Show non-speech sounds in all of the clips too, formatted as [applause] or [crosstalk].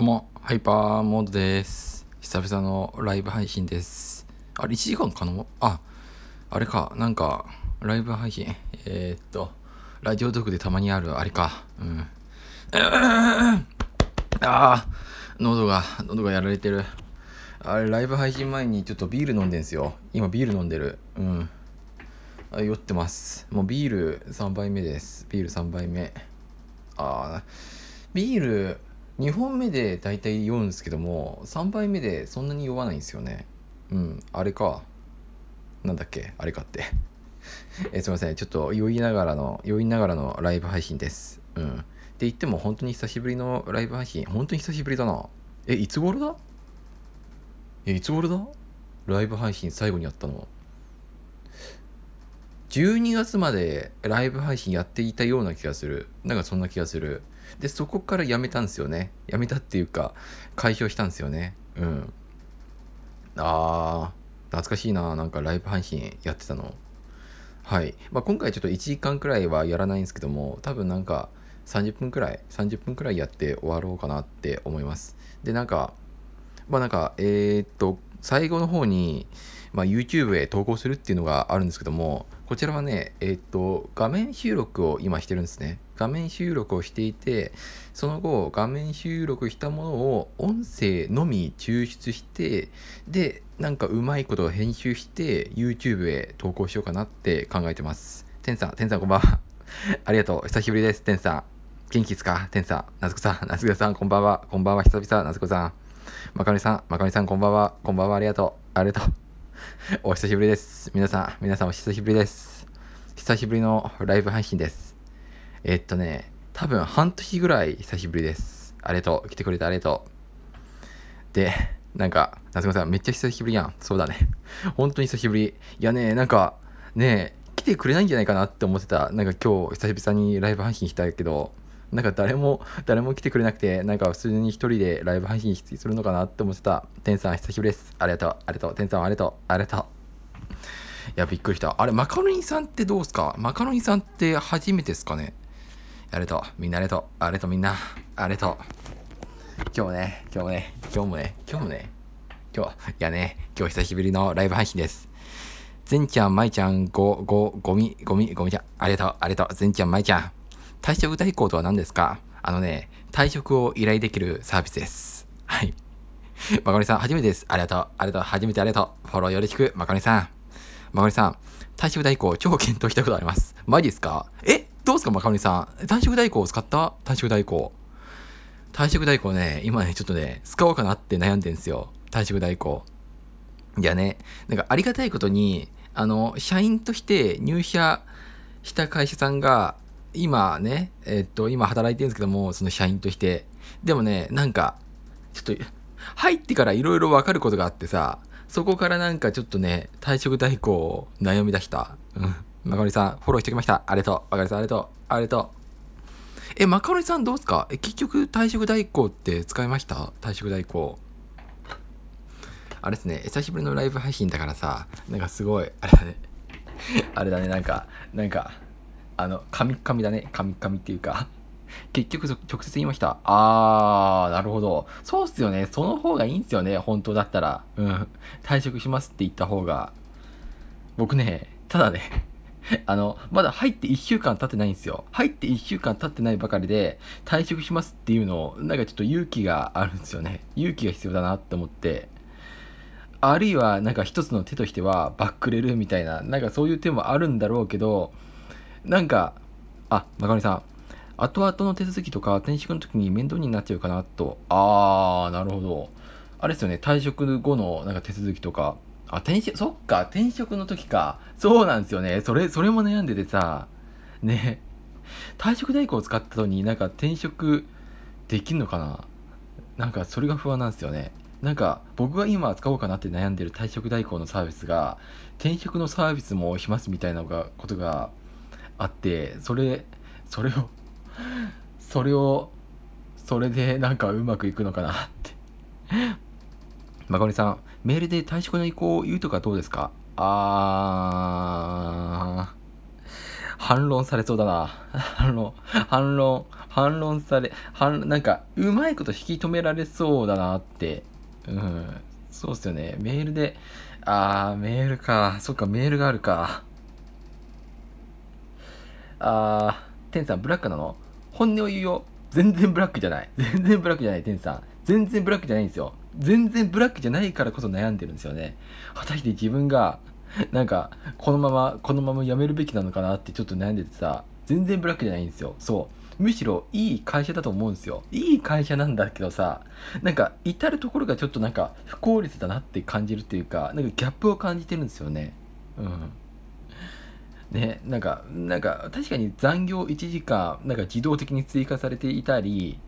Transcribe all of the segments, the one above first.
どうも、ハイパーモードです。久々のライブ配信です。あれ、1時間かな？あ、あれか、なんか、ライブ配信。えー、っと、ラジオトークでたまにある、あれか。うん。ああ、喉が、喉がやられてる。あれ、ライブ配信前にちょっとビール飲んでんすよ。今ビール飲んでる。うん。酔ってます。もうビール3杯目です。ビール3杯目。ああ、ビール2本目で大体酔うんですけども3杯目でそんなに酔わないんですよね。うんあれか。なんだっけあれかって。[laughs] えすいません。ちょっと酔いながらの酔いながらのライブ配信です。うん。って言っても本当に久しぶりのライブ配信。本当に久しぶりだな。えいつ頃だ？えいつ頃だ？ライブ配信最後にやったの。12月までライブ配信やっていたような気がする。なんかそんな気がする。でそこからやめたんですよね。やめたっていうか解消したんですよね。うん。あー懐かしいななんかライブ配信やってたの。はい、まあ、今回ちょっと1時間くらいはやらないんですけども多分なんか30分くらい30分くらいやって終わろうかなって思います。でなんかまあなんかえー、っと最後の方に、まあ、YouTube へ投稿するっていうのがあるんですけどもこちらはねえー、っと画面収録を今してるんですね。画面収録をしていてその後画面収録したものを音声のみ抽出してでなんかうまいことを編集して YouTube へ投稿しようかなって考えてます。てんさんてんさんこんばんは。[laughs] ありがとう。久しぶりです。てんさん。元気ですか？てんさん。なつこさん。[laughs] なつこさんこんばんは。こんばんは。久々なつこさん。まかみさんまかみさんこんばんは。こんばんは。ありがとう。ありがとう。お久しぶりです。皆さん皆さんお久しぶりです。久しぶりのライブ配信です。えっとね、多分半年ぐらい久しぶりです。ありがとう。来てくれてありがとう。で、なんか、夏子さん、めっちゃ久しぶりやん。そうだね。[laughs] 本当に久しぶり。いやね、なんか、ね、来てくれないんじゃないかなって思ってた。なんか今日、久々にライブ配信したけど、なんか誰も、誰も来てくれなくて、なんか普通に一人でライブ配信するのかなって思ってた。テンさん、久しぶりです。ありがとう。ありがとう。テンさん、ありがとう。ありがとう。いや、びっくりした。あれ、マカロニさんってどうすか？マカロニさんって初めてですかね？ありがと。みんなありがと。ありがとみんな。ありがと。今日もね、今日もね、今日もね、今日もね、今日、いやね、今日久しぶりのライブ配信です。ぜんちゃん、まいちゃん、ご、ご、ごみ、ごみ、ごみちゃん。ありがとう、ありがとう。ぜんちゃん、まいちゃん。退職代行とは何ですか？あのね、退職を依頼できるサービスです。はい。まかりさん、初めてです。ありがとう。ありがとう。初めてありがとう。フォローよろしく、まかりさん。まかりさん、退職代行超検討したことあります。マジですか？え？どうですか、まかみさん。退職代行を使った？退職代行。退職代行ね、今ね、ちょっとね、使おうかなって悩んでんですよ。退職代行。いやね、なんかありがたいことに、あの、社員として入社した会社さんが、今ね、えっと、今働いてるんですけども、その社員として。でもね、なんか、ちょっと、入ってからいろいろわかることがあってさ、そこからなんかちょっとね、退職代行を悩み出した。うん。マカロニさん、フォローしてきました。ありがとう。マカロニさん、ありがとう。ありがとう。え、マカロニさんどうですか？え、結局退職代行って使いました？退職代行。あれですね、久しぶりのライブ配信だからさ、なんかすごい、あれだね。[laughs] あれだね、なんか、なんか、あの、カミカミだね。カミカミっていうか。結局直接言いました。あー、なるほど。そうっすよね。その方がいいんすよね。本当だったら。うん。退職しますって言った方が。僕ね、ただね、[laughs] あの、まだ入って1週間経ってないんですよ。入って1週間経ってないばかりで、退職しますっていうのを、なんかちょっと勇気があるんですよね。勇気が必要だなって思って。あるいは、なんか一つの手としては、バックレるみたいな、なんかそういう手もあるんだろうけど、なんか、あ、マカロニさん。後々の手続きとか転職の時に面倒になっちゃうかなと。あー、なるほど。あれですよね、退職後のなんか手続きとか。あ、転職、そっか、転職の時か。そうなんですよね。それ、それも悩んでてさ、ね。退職代行を使ったのになんか転職できんのかななんかそれが不安なんですよね。なんか僕が今使おうかなって悩んでる退職代行のサービスが転職のサービスもしますみたいながことがあってそれそれをそれをそれでなんかうまくいくのかなってまこりさんメールで退職の意向を言うとかどうですか？あー反論されそうだな反論反論反論され、反、なんか、うまいこと引き止められそうだなって。うん。そうっすよね。メールで、あー、メールか。そっか、メールがあるか。あー、テンさん、ブラックなの？本音を言うよ。全然ブラックじゃない。全然ブラックじゃない、テンさん。全然ブラックじゃないんですよ。全然ブラックじゃないからこそ悩んでるんですよね。果たして自分が、なんか、このまま、このまま辞めるべきなのかなってちょっと悩んでてさ、全然ブラックじゃないんですよ。そう。むしろいい会社だと思うんですよ。いい会社なんだけどさ、なんか至るところがちょっとなんか不効率だなって感じるっていうか、なんかギャップを感じてるんですよね。うん。ね、なんか、なんか確かに残業1時間、なんか自動的に追加されていたり、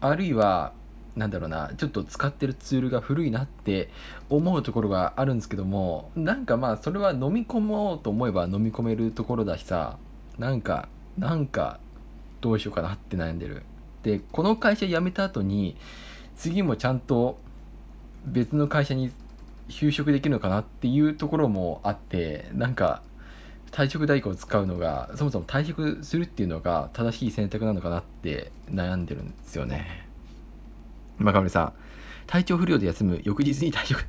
あるいは、なんだろうな、ちょっと使ってるツールが古いなって思うところがあるんですけども、なんかまあ、それは飲み込もうと思えば飲み込めるところだしさ、なんか、なんか、どうしようかなって悩んでる。で、この会社辞めた後に、次もちゃんと別の会社に就職できるのかなっていうところもあって、なんか、退職代行を使うのが、そもそも退職するっていうのが正しい選択なのかなって悩んでるんですよね。中森さん、体調不良で休む翌日に退職。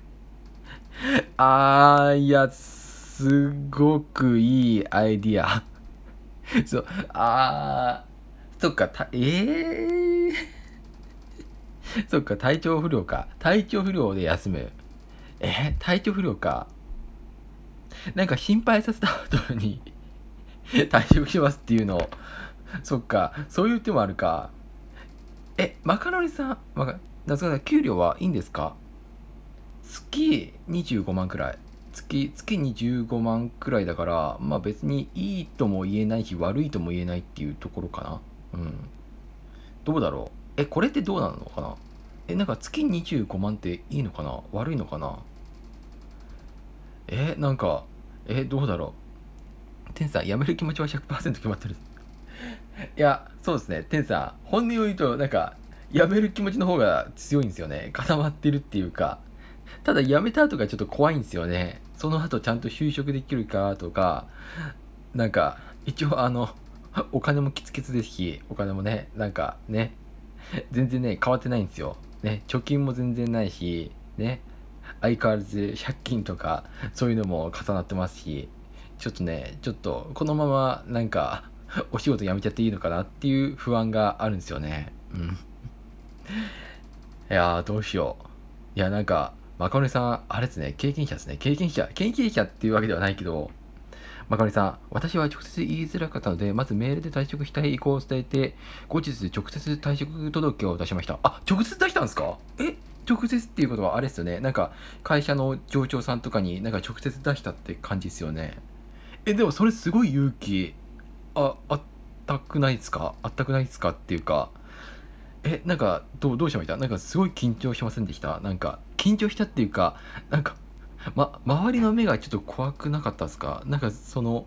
[laughs] あー、いや、すごくいいアイディア。[laughs] そう、あー、そっか、た、えー、[laughs] そっか、体調不良か。体調不良で休む。え？体調不良か。なんか心配させた後に退職しますっていうのそっか、そういう手もあるか。え、マカロニさん、まか、夏川さん、給料はいいんですか？月25万くらい。月、月25万くらいだから、まあ別にいいとも言えないし、悪いとも言えないっていうところかな。うん。どうだろう？え、これってどうなのかな？え、なんか月25万っていいのかな？悪いのかな？え、なんか、え、どうだろう？天さん、辞める気持ちは100%決まってる。いや、そうですね。天さん、本音を言うと、なんか、辞める気持ちの方が強いんですよね。固まってるっていうか。ただ、辞めた後がちょっと怖いんですよね。その後ちゃんと就職できるかとか、なんか、一応あの、お金もキツキツですし、お金もね、なんかね、全然ね、変わってないんですよ。ね、貯金も全然ないし、ね、相変わらず借金とかそういうのも重なってますしちょっとねちょっとこのままなんか [laughs] お仕事辞めちゃっていいのかなっていう不安があるんですよねうんいやーどうしよういやなんかマカロニさんあれですね経験者ですね経験者経験者っていうわけではないけどマカロニさん、私は直接言いづらかったので、まずメールで退職したい意向を伝えて、後日直接退職届を出しました。あ、直接出したんですか？え直接っていうことはあれですよね。なんか会社の上長さんとかになんか直接出したって感じですよね。え、でもそれすごい勇気あ、あったくないですか？あったくないですか？っていうか、え、なんかどう、どうしましたなんかすごい緊張しませんでした？なんか緊張したっていうか、なんか、ま、周りの目がちょっと怖くなかったですか？なんかその、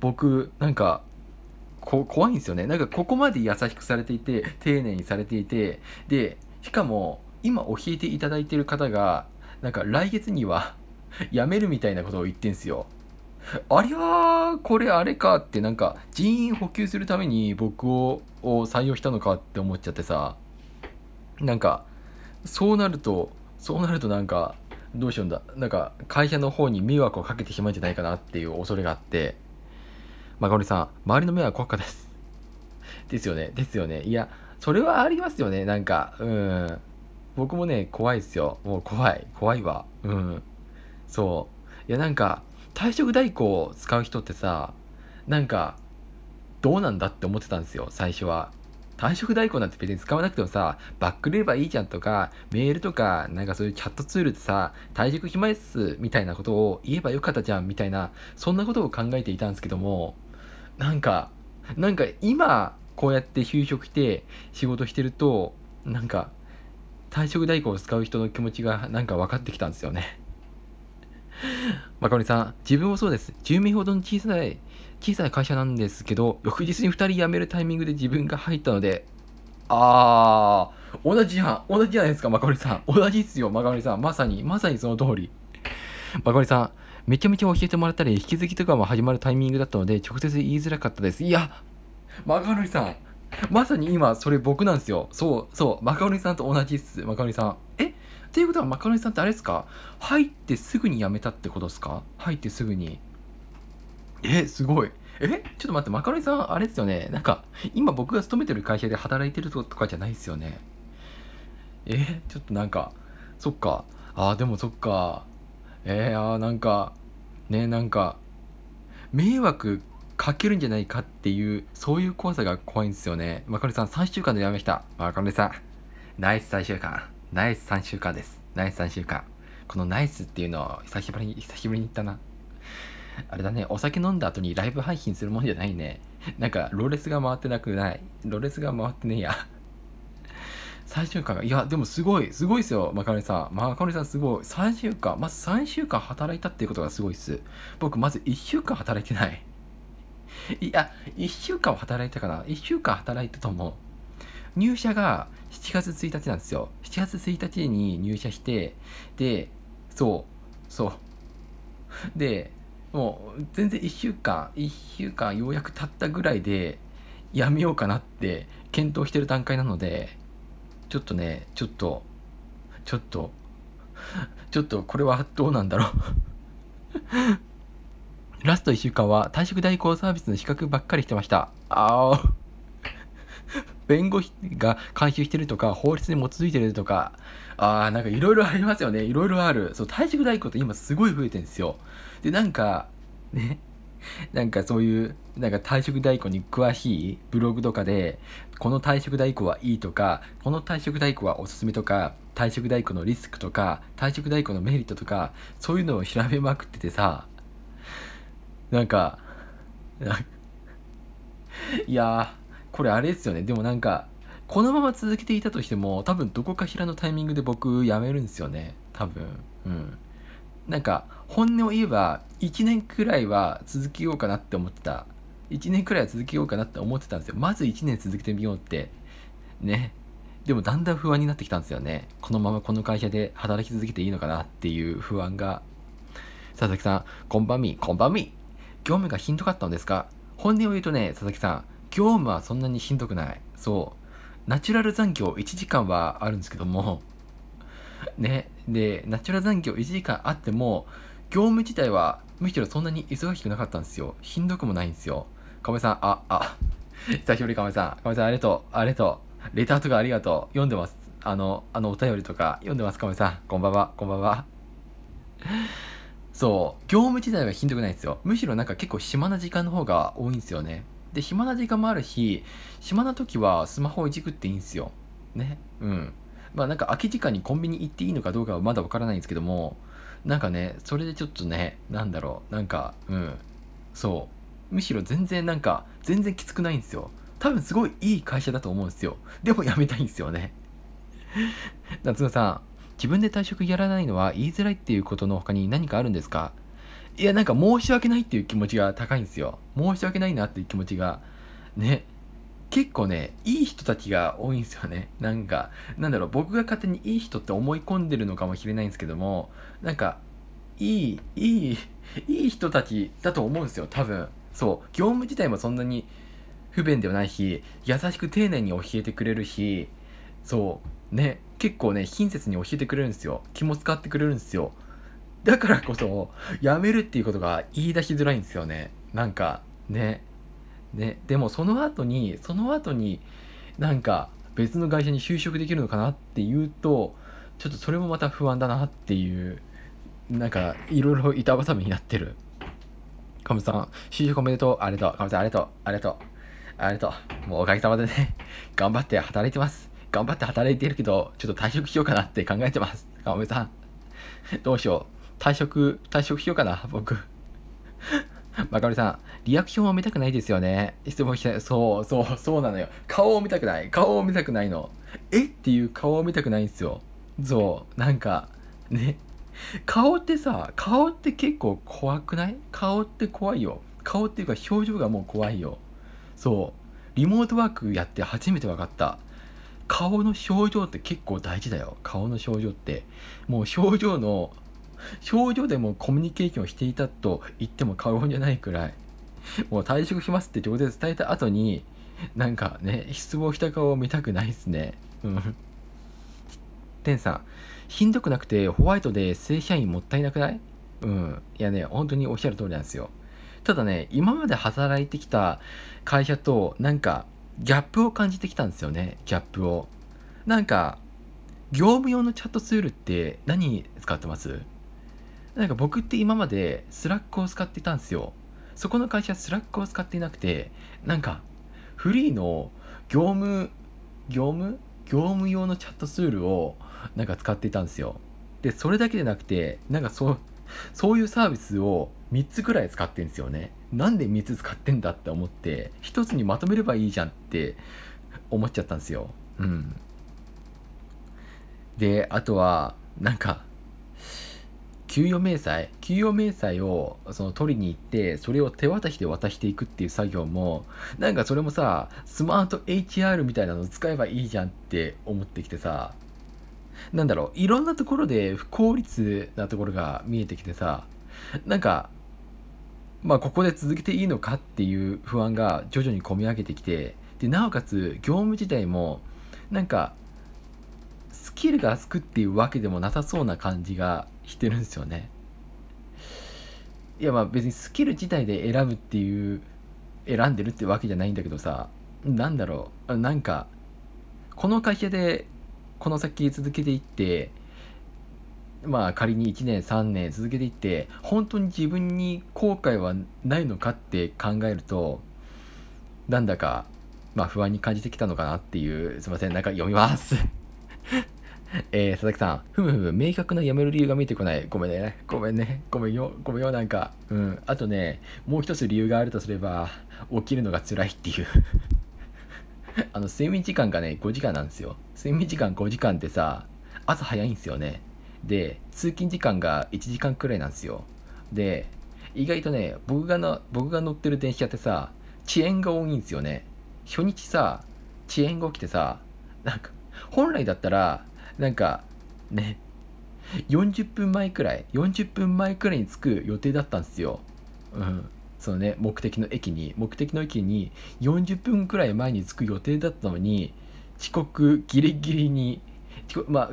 僕、なんか、こ怖いんですよね。なんかここまで優しくされていて、丁寧にされていて、で、しかも、今教えていただいてる方が、なんか来月には辞めるみたいなことを言ってんすよ。ありゃ、これあれかってなんか人員補給するために僕を採用したのかって思っちゃってさ、なんかそうなると、そうなるとなんかどうしようんだ。なんか会社の方に迷惑をかけてしまうんじゃないかなっていう恐れがあって、まかりさん、周りの目は怖かったです。ですよね、ですよね。いや、それはありますよね。なんか、うん。僕もね、怖いっすよ。もう怖い。怖いわ。うん。そう。いや、なんか、退職代行を使う人ってさ、なんか、どうなんだって思ってたんですよ、最初は。退職代行なんて別に使わなくてもさ、バックればいいじゃんとか、メールとか、なんかそういうチャットツールでさ、退職暇ですみたいなことを言えばよかったじゃんみたいな、そんなことを考えていたんですけども、なんか、なんか今、こうやって就職して仕事してると、なんか、退職代行を使う人の気持ちがなんか分かってきたんですよね。[laughs] まかりさん、自分もそうです。10名ほどの小さい、小さい会社なんですけど、翌日に2人辞めるタイミングで自分が入ったので、あー、同じやん。同じじゃないですか、まかりさん。同じっすよ、まかりさん。まさに、まさにその通り。まかりさん、めちゃめちゃ教えてもらったり、引き継ぎとかも始まるタイミングだったので、直接言いづらかったです。いや、まかりさん、[laughs] まさに今、それ僕なんですよ。そう、そう、マカロニさんと同じっす、マカロニさん。え？っていうことはマカロニさんってあれですか？入ってすぐに辞めたってことですか？入ってすぐに。え、すごい。え？ちょっと待って、マカロニさん、あれですよね。なんか、今僕が勤めてる会社で働いてるとかじゃないですよね。え？ちょっとなんか、そっか。あー、でもそっか。えー、あー、なんか、ね、なんか、迷惑かけるんじゃないかっていう、そういう怖さが怖いんですよね。マカロニさん、3週間で辞めました。マカロニさん、ナイス3週間。ナイス3週間です。ナイス3週間。このナイスっていうのを久しぶりに、久しぶりに言ったな。あれだね、お酒飲んだ後にライブ配信するもんじゃないね。なんか、ロレスが回ってなくない？ロレスが回ってねえや。3週間が、いや、でもすごい、すごいですよ、マカロニさん。マカロニさんすごい。3週間、まず3週間働いたっていうことがすごいっす。僕、まず1週間働いてない。[laughs] いや、1週間働いたかな？1週間働いたと思う。入社が7月1日なんですよ。7月1日に入社して、で、そう、そう。で、もう全然1週間、1週間ようやく経ったぐらいで、やめようかなって検討してる段階なので、ちょっとね、ちょっと、ちょっと、ちょっとこれはどうなんだろうラスト1週間は退職代行サービスの比較ばっかりしてました。ああ。[laughs] 弁護士が監修してるとか、法律に基づいてるとか、ああ、なんかいろいろありますよね。いろいろある。そう、退職代行って今すごい増えてるんですよ。で、なんか、ね、なんかそういう、なんか退職代行に詳しいブログとかで、この退職代行はいいとか、この退職代行はおすすめとか、退職代行のリスクとか、退職代行のメリットとか、そういうのを調べまくっててさ、なんか、いや、これあれですよね。でもなんか、このまま続けていたとしても、多分どこかしらのタイミングで僕辞めるんですよね。多分。うん。なんか、本音を言えば、1年くらいは続けようかなって思ってた。1年くらいは続けようかなって思ってたんですよ。まず1年続けてみようって。ね。でもだんだん不安になってきたんですよね。このままこの会社で働き続けていいのかなっていう不安が。佐々木さん、こんばんみ、こんばんみ。業務がひんどかったんですか？本音を言うとね、佐々木さん、業務はそんなにひんどくない。そう。ナチュラル残業1時間はあるんですけども、[laughs] ね。で、ナチュラル残業1時間あっても、業務自体はむしろそんなに忙しくなかったんですよ。ひんどくもないんですよ。亀さん、あ、あ、[laughs] 久しぶり亀さん。亀さんありがとう、ありがとう。レターとかありがとう。読んでます。あの、あのお便りとか読んでます、亀さん。こんばんは、こんばんは。そう、業務自体はひんどくないんですよ。むしろなんか結構暇な時間の方が多いんですよね。で、暇な時間もあるし、暇な時はスマホをいじくっていいんですよ。ね。うん。まあなんか空き時間にコンビニ行っていいのかどうかはまだわからないんですけども、なんかね、それでちょっとね、なんだろう、なんか、うん、そう。むしろ全然なんか、全然きつくないんですよ。多分すごいいい会社だと思うんですよ。でも辞めたいんですよね。[laughs] 夏野さん、自分で退職やらないのは言いづらいっていうことの他に何かあるんですか？いや、なんか申し訳ないっていう気持ちが高いんですよ。申し訳ないなっていう気持ちが、ね、結構ね、いい人たちが多いんですよね。なんか、なんだろう、僕が勝手にいい人って思い込んでるのかもしれないんですけども、なんか、いい、いい、いい人たちだと思うんですよ、多分。そう、業務自体もそんなに不便ではないし、優しく丁寧に教えてくれるし、そう、ね、結構ね、親切に教えてくれるんですよ。気も使ってくれるんですよ。だからこそ、辞めるっていうことが言い出しづらいんですよね。なんか、ね。ね、でもその後に、その後になんか別の会社に就職できるのかなっていうと、ちょっとそれもまた不安だなっていう、なんかいろいろ板挟みになってる。カムさん、就職おめでとう。ありがとう。カムさん、ありがとう。ありがとう。ありがとう。もうおかげさまでね、頑張って働いてます。頑張って働いてるけど、ちょっと退職しようかなって考えてます。カムさん。どうしよう。退職、退職しようかな、僕。マカロさん、リアクションを見たくないですよね。質問して、そう、そう、そうなのよ。顔を見たくない。顔を見たくないの。え？っていう顔を見たくないんですよ。そう、なんか、ね。顔ってさ、顔って結構怖くない？顔って怖いよ。顔っていうか表情がもう怖いよ。そう。リモートワークやって初めて分かった。顔の表情って結構大事だよ。顔の表情って。もう表情の症状でもコミュニケーションをしていたと言っても過言じゃないくらい、もう退職しますって直接伝えた後に、なんかね失望した顔を見たくないっすね。うん。テンさんひんどくなくてホワイトで正社員もったいなくない？うん。いやね本当におっしゃる通りなんですよ。ただね今まで働いてきた会社となんかギャップを感じてきたんですよねギャップを。なんか業務用のチャットツールって何使ってます？なんか僕って今まで Slackを使ってたんですよ。そこの会社 Slackを使っていなくてなんかフリーの業務業務？業務用のチャットツールをなんか使っていたんですよ。でそれだけでなくてなんかそうそういうサービスを3つぐらい使ってんですよね。なんで3つ使ってんだって思って1つにまとめればいいじゃんって思っちゃったんですよ。うん。であとはなんか給与明細給与明細をその取りに行ってそれを手渡しで渡していくっていう作業もなんかそれもさスマート HR みたいなの使えばいいじゃんって思ってきてさなんだろういろんなところで不効率なところが見えてきてさなんかまあここで続けていいのかっていう不安が徐々に込み上げてきてでなおかつ業務自体もなんかスキルが厚くっていうわけでもなさそうな感じがしてるんですよね。いやまあ別にスキル自体で選ぶっていう選んでるってわけじゃないんだけどさなんだろうなんかこの会社でこの先続けていってまあ仮に1年3年続けていって本当に自分に後悔はないのかって考えるとなんだかまあ不安に感じてきたのかなっていうすいませんなんか読みます [laughs] えー、佐々木さん、ふむふむ、明確な辞める理由が見えてこない。ごめんね。ごめんね。ごめんよ。ごめんよ、なんか。うん。あとね、もう一つ理由があるとすれば、起きるのが辛いっていう [laughs] あの、睡眠時間がね、5時間なんですよ。睡眠時間5時間ってさ、朝早いんですよね。で、通勤時間が1時間くらいなんですよ。で、意外とね、僕がの、僕が乗ってる電車ってさ、遅延が多いんですよね。初日さ、遅延が起きてさ、なんか、本来だったら、なんかね40分前くらい40分前くらいに着く予定だったんですよ。うん。そのね目的の駅に目的の駅に40分くらい前に着く予定だったのに遅刻ギリギリにまあ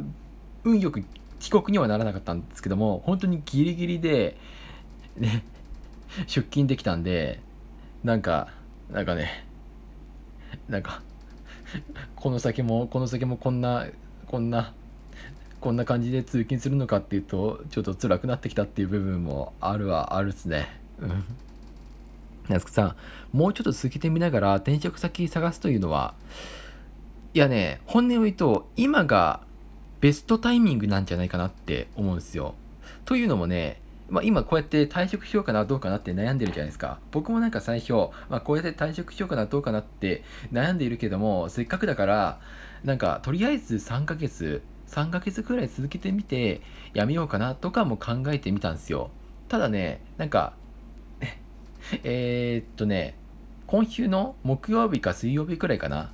運よく遅刻にはならなかったんですけども本当にギリギリでね出勤できたんでなんかなんかねなんかこの先もこの先もこんなこんなこんな感じで通勤するのかっていうとちょっと辛くなってきたっていう部分もあるはあるっすね。うん。やすくさんもうちょっと続けてみながら転職先探すというのはいやね本音を言うと今がベストタイミングなんじゃないかなって思うんですよ。というのもねまあ、今こうやって退職しようかなどうかなって悩んでるじゃないですか。僕もなんか最初、まあ、こうやって退職しようかなどうかなって悩んでいるけどもせっかくだからなんかとりあえず3ヶ月3ヶ月くらい続けてみてやめようかなとかも考えてみたんですよ。ただねなんか [laughs] えー、っとね今週の木曜日か水曜日くらいかな。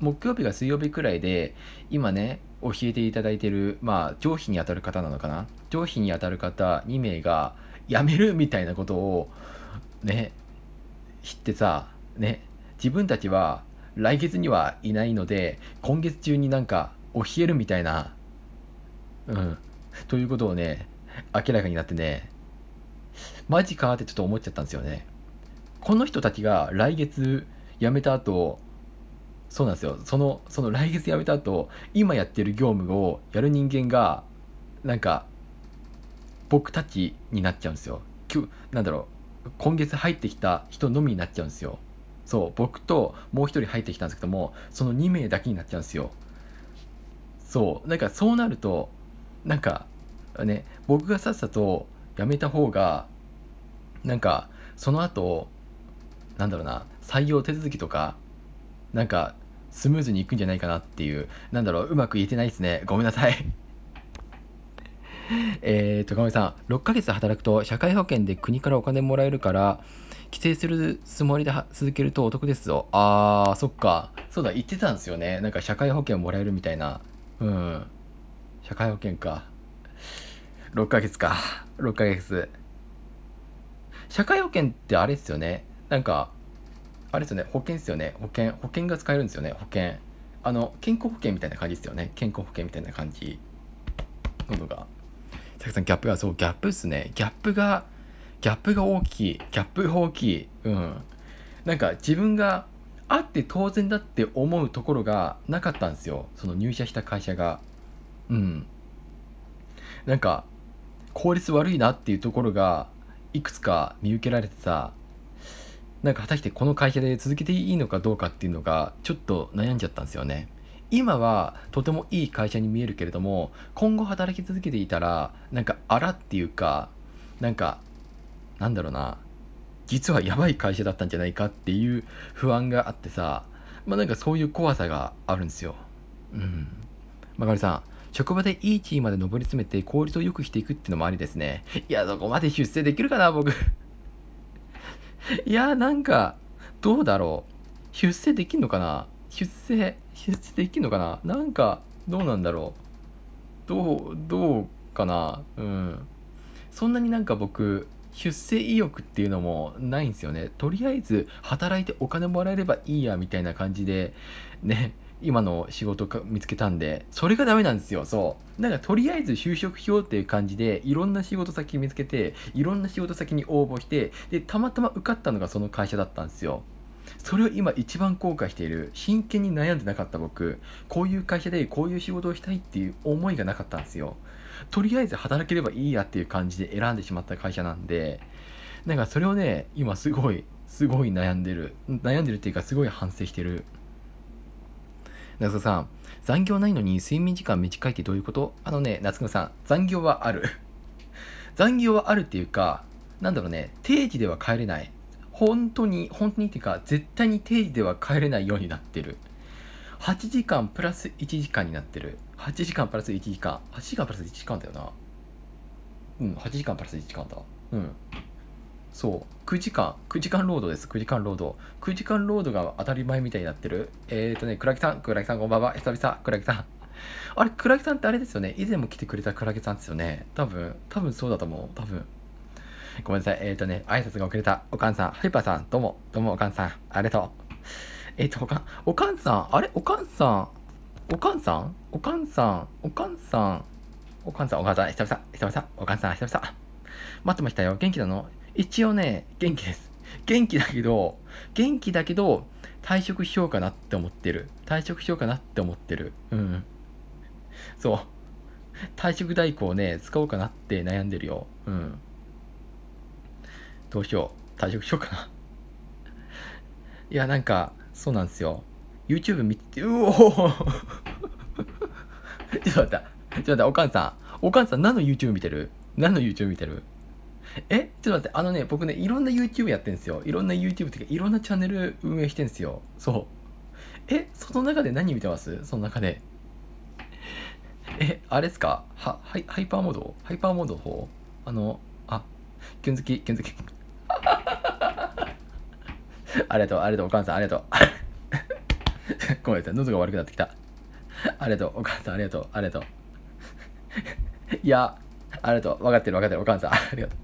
木曜日か水曜日くらいで今ね教えていただいてるまあ上司にあたる方なのかな？上司にあたる方2名が辞めるみたいなことをね知ってさね自分たちは来月にはいないので今月中になんか教えるみたいなうんということをね明らかになってねマジかってちょっと思っちゃったんですよね。この人たちが来月辞めた後そうなんですよ。そのその来月辞めた後今やってる業務をやる人間がなんか僕たちになっちゃうんですよ。なんだろう。今月入ってきた人のみになっちゃうんですよ。そう僕ともう一人入ってきたんですけどもその2名だけになっちゃうんですよ。そうなんかそうなるとなんかね僕がさっさと辞めた方がなんかその後なんだろうな採用手続きとかなんかスムーズにいくんじゃないかなっていうなんだろううまく言えてないですねごめんなさい [laughs] えっと、かみさん、6ヶ月働くと社会保険で国からお金もらえるから、帰省するつもりで続けるとお得ですぞ。あー、そっか。そうだ、言ってたんですよね。なんか社会保険もらえるみたいな。うん。社会保険か。6ヶ月か。6ヶ月。社会保険ってあれっすよね。なんか、あれですよね保険ですよね。保険保険が使えるんですよね保険。あの健康保険みたいな感じですよね。健康保険みたいな感じ。喉が。たくさんギャップがそうギャップっすね。ギャップがギャップが大きい。ギャップが大きい。うん。なんか自分があって当然だって思うところがなかったんですよ。その入社した会社が。うん。なんか効率悪いなっていうところがいくつか見受けられてさなんか果たしてこの会社で続けていいのかどうかっていうのがちょっと悩んじゃったんですよね。今はとてもいい会社に見えるけれども今後働き続けていたらなんかあらっていうかなんかなんだろうな実はやばい会社だったんじゃないかっていう不安があってさまあなんかそういう怖さがあるんですよ。うん。まかりさん職場でいい地位まで上り詰めて効率を良くしていくっていうのもありですね。いやそこまで出世できるかな僕。[laughs] いやなんかどうだろう。出世できんのかな？出世出世できんのかな？なんかどうなんだろう。どうどうかな？うん。そんなになんか僕出世意欲っていうのもないんですよね。とりあえず働いてお金もらえればいいやみたいな感じでね。今の仕事か見つけたんでそれがダメなんですよ。そう。なんかとりあえず就職しようっていう感じでいろんな仕事先見つけていろんな仕事先に応募してでたまたま受かったのがその会社だったんですよ。それを今一番後悔している。真剣に悩んでなかった僕。こういう会社でこういう仕事をしたいっていう思いがなかったんですよ。とりあえず働ければいいやっていう感じで選んでしまった会社なんでなんかそれをね今すごいすごい悩んでる。悩んでるっていうかすごい反省してる。夏子さん残業ないのに睡眠時間短いってどういうこと？あのね夏子さん残業はある。[laughs] 残業はあるっていうかなんだろうね定時では帰れない。本当に本当にっていうか絶対に定時では帰れないようになってる。8時間プラス1時間になってる。8時間プラス1時間。8時間プラス1時間だよな。うん8時間プラス1時間だ。うん。そう9時間9時間労働です。9時間労働。9時間労働が当たり前みたいになってる。えっ、ー、とね倉木さん。倉木さんこんばんは。久々。倉木さん。[laughs] あれ倉木さんってあれですよね。以前も来てくれた倉木さんですよね。多分多分そうだと思う。多分。ごめんなさい。えっ、ー、とね挨拶が遅れた。おかんさん。ハイパーさん。どうも。どうもおかんさん。ありがとう。えっ、ー、とおかんおかんさん。あれ？おかんさん。おかんさん？おかんさん。おかんさん。おかんさんおかんさん。久々。久々。おかんさん久々。待ってましたよ。元気なの？一応ね、元気です。元気だけど、元気だけど、退職しようかなって思ってる。退職しようかなって思ってる。うん。そう。退職代行ね、使おうかなって悩んでるよ。うん。どうしよう。退職しようかな。いや、なんか、そうなんですよ。YouTube 見て、うお [laughs] ちょっと待った。ちょっと待った、おかんさん。おかんさん何の YouTube 見てる？何の YouTube 見てる？え？ちょっと待って、あのね、僕ね、いろんな YouTube やってんですよ。いろんな YouTube っていうか、いろんなチャンネル運営してんですよ。そう。え、その中で何見てます？その中で。え、あれですか？はハイハイパーモード？ハイパーモードの方？あの、あ、キュン好き、キュン好き。ありがとう、ありがとう、お母さん、ありがとう。ごめんなさい、喉が悪くなってきた。ありがとう、お母さん、ありがとう、ありがとう。いや、ありがとう、分かってる、分かってる、お母さん、ありがとう。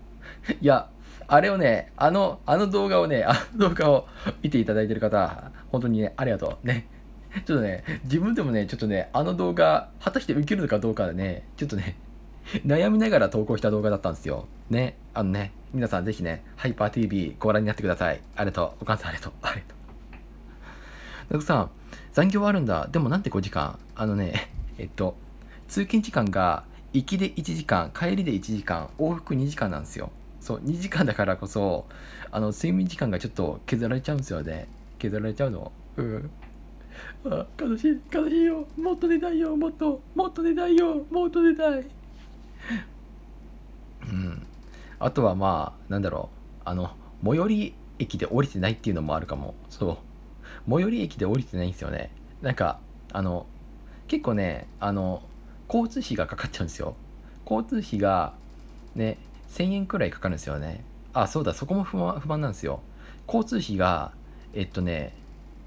[laughs] いや、あれをね、あの、あの動画をね、あの動画を見ていただいてる方、本当にね、ありがとう。ね。[laughs] ちょっとね、自分でもね、ちょっとね、あの動画、果たして受けるのかどうかでね、ちょっとね、[laughs] 悩みながら投稿した動画だったんですよ。ね。あのね、皆さんぜひね、ハイパー TV ご覧になってください。ありがとう。お母さんありがとう。ありがとう。なくさん、残業はあるんだ。でもなんて5時間？あのね、えっと、通勤時間が、行きで1時間、帰りで1時間、往復2時間なんですよ。そう2時間だからこそあの睡眠時間がちょっと削られちゃうんですよね。削られちゃうの。うん。あ悲しい悲しいよ。もっと寝たいよ。もっともっと寝たいよ。もっと寝たい。うん。あとはまあなんだろう。あの最寄り駅で降りてないっていうのもあるかも。そう。最寄り駅で降りてないんですよね。なんかあの結構ねあの交通費がかかっちゃうんですよ。交通費がね1000円くらいかかるんですよね。あ、そうだ、そこも不満不満なんですよ。交通費が、えっとね、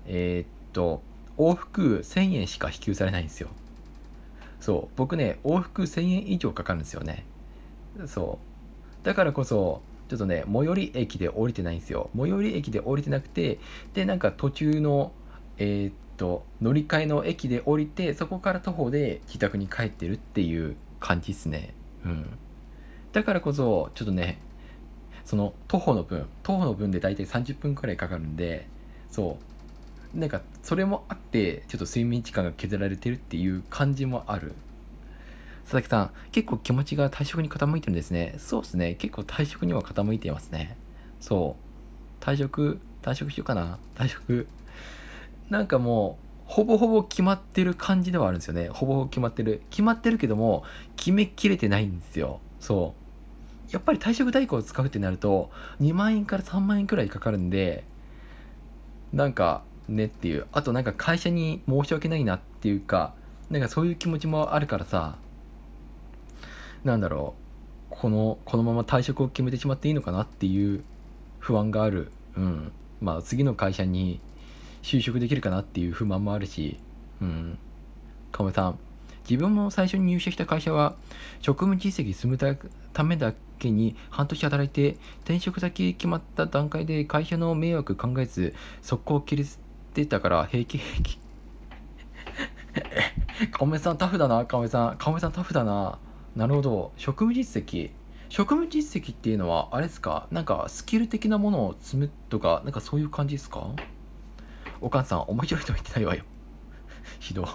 えー、っと、往復1000円しか支給されないんですよ。そう、僕ね、往復1000円以上かかるんですよね。そう。だからこそ、ちょっとね最寄り駅で降りてないんですよ最寄り駅で降りてなくてでなんか途中のえーっと乗り換えの駅で降りてそこから徒歩で自宅に帰ってるっていう感じですねうんだからこそちょっとねその徒歩の分徒歩の分で大体30分くらいかかるんでそう。なんかそれもあってちょっと睡眠時間が削られてるっていう感じもある。佐々木さん結構気持ちが退職に傾いてるんですね。そうですね。結構退職には傾いていますね。そう。退職退職しようかな。退職。なんかもうほぼほぼ決まってる感じではあるんですよね。ほぼほぼ決まってる。決まってるけども決めきれてないんですよ。そう。やっぱり退職代行を使うってなると2万円から3万円くらいかかるんでなんかねっていう。あとなんか会社に申し訳ないなっていうかなんかそういう気持ちもあるからさなんだろう。このこのまま退職を決めてしまっていいのかなっていう不安がある。うん。まあ次の会社に就職できるかなっていう不満もあるし。うん。亀さん。自分も最初に入社した会社は職務実績積むためだけに半年働いて転職先決まった段階で会社の迷惑考えず速攻切り捨てたから平気平気。[laughs] 亀さんタフだな亀さん。亀さんタフだな。なるほど。職務実績。職務実績っていうのはあれですか？なんかスキル的なものを積むとかなんかそういう感じですか？お母さん面白いと言ってないわよ。[laughs] ひど。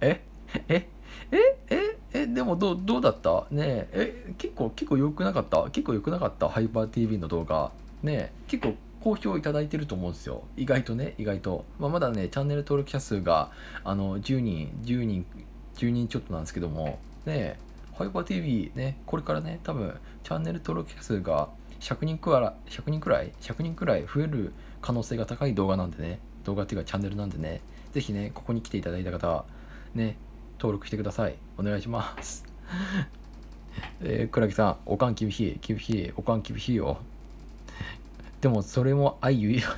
え [laughs] ええ？え？え？えでもどうどうだった？ねえ。え結構結構良くなかった？結構良くなかった？ハイパー TV の動画。ね結構好評いただいてると思うんですよ。意外とね意外と、まあ、まだねチャンネル登録者数があの10人10人10人ちょっとなんですけども。ねハイパー TV ねこれからね多分チャンネル登録者数が100人くらい100人くらい？100人くらい増える可能性が高い動画なんでね。動画っていうかチャンネルなんでね。ぜひねここに来ていただいた方ね登録してください。お願いします。[laughs] えー、倉木さんおかん厳しい厳しいおかん厳しいよ。でもそれも愛ゆえよ